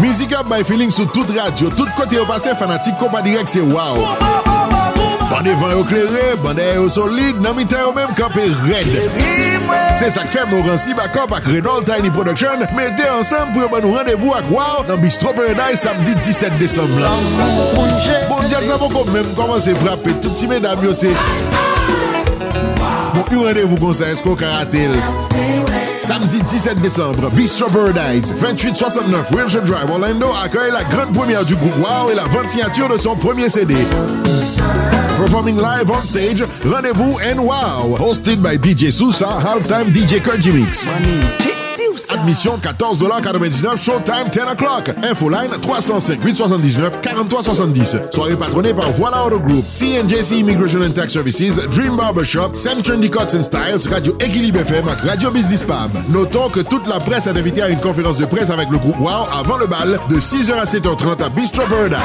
Music up by feeling sou tout radio, tout kote yo pase fanatik kompa direk se waw. Bande van yo klerè, bande yo solide, nan mi mitè yo mèm kapè red. Se sak fèm oransi bakop ak Renault Tiny Production, mète ansam pou yo ban nou randevou ak waw nan bistro Paradise samdi 17 Desemble. Bon diak sa mou kon mèm koman se frape, tout ti mè dam yo se. Bon yon randevou kon sa esko karatel. Samedi 17 décembre, Bistro Paradise, 2869 Wilshire Drive, Orlando, accueille la grande première du groupe Wow et la vente signature de son premier CD. Performing live on stage, rendez-vous and Wow, hosted by DJ Sousa, halftime DJ Koji Mix. Admission 14,99$, showtime 10 o'clock. Infoline 305 879 4370. Soirée patronnée par Voilà Auto Group, CNJC Immigration and Tax Services, Dream Barbershop, Sam Trendy Cuts and Styles, Radio Équilibre FM Radio Business Pub. Notons que toute la presse est invitée à une conférence de presse avec le groupe Wow avant le bal de 6h à 7h30 à Bistro Paradise.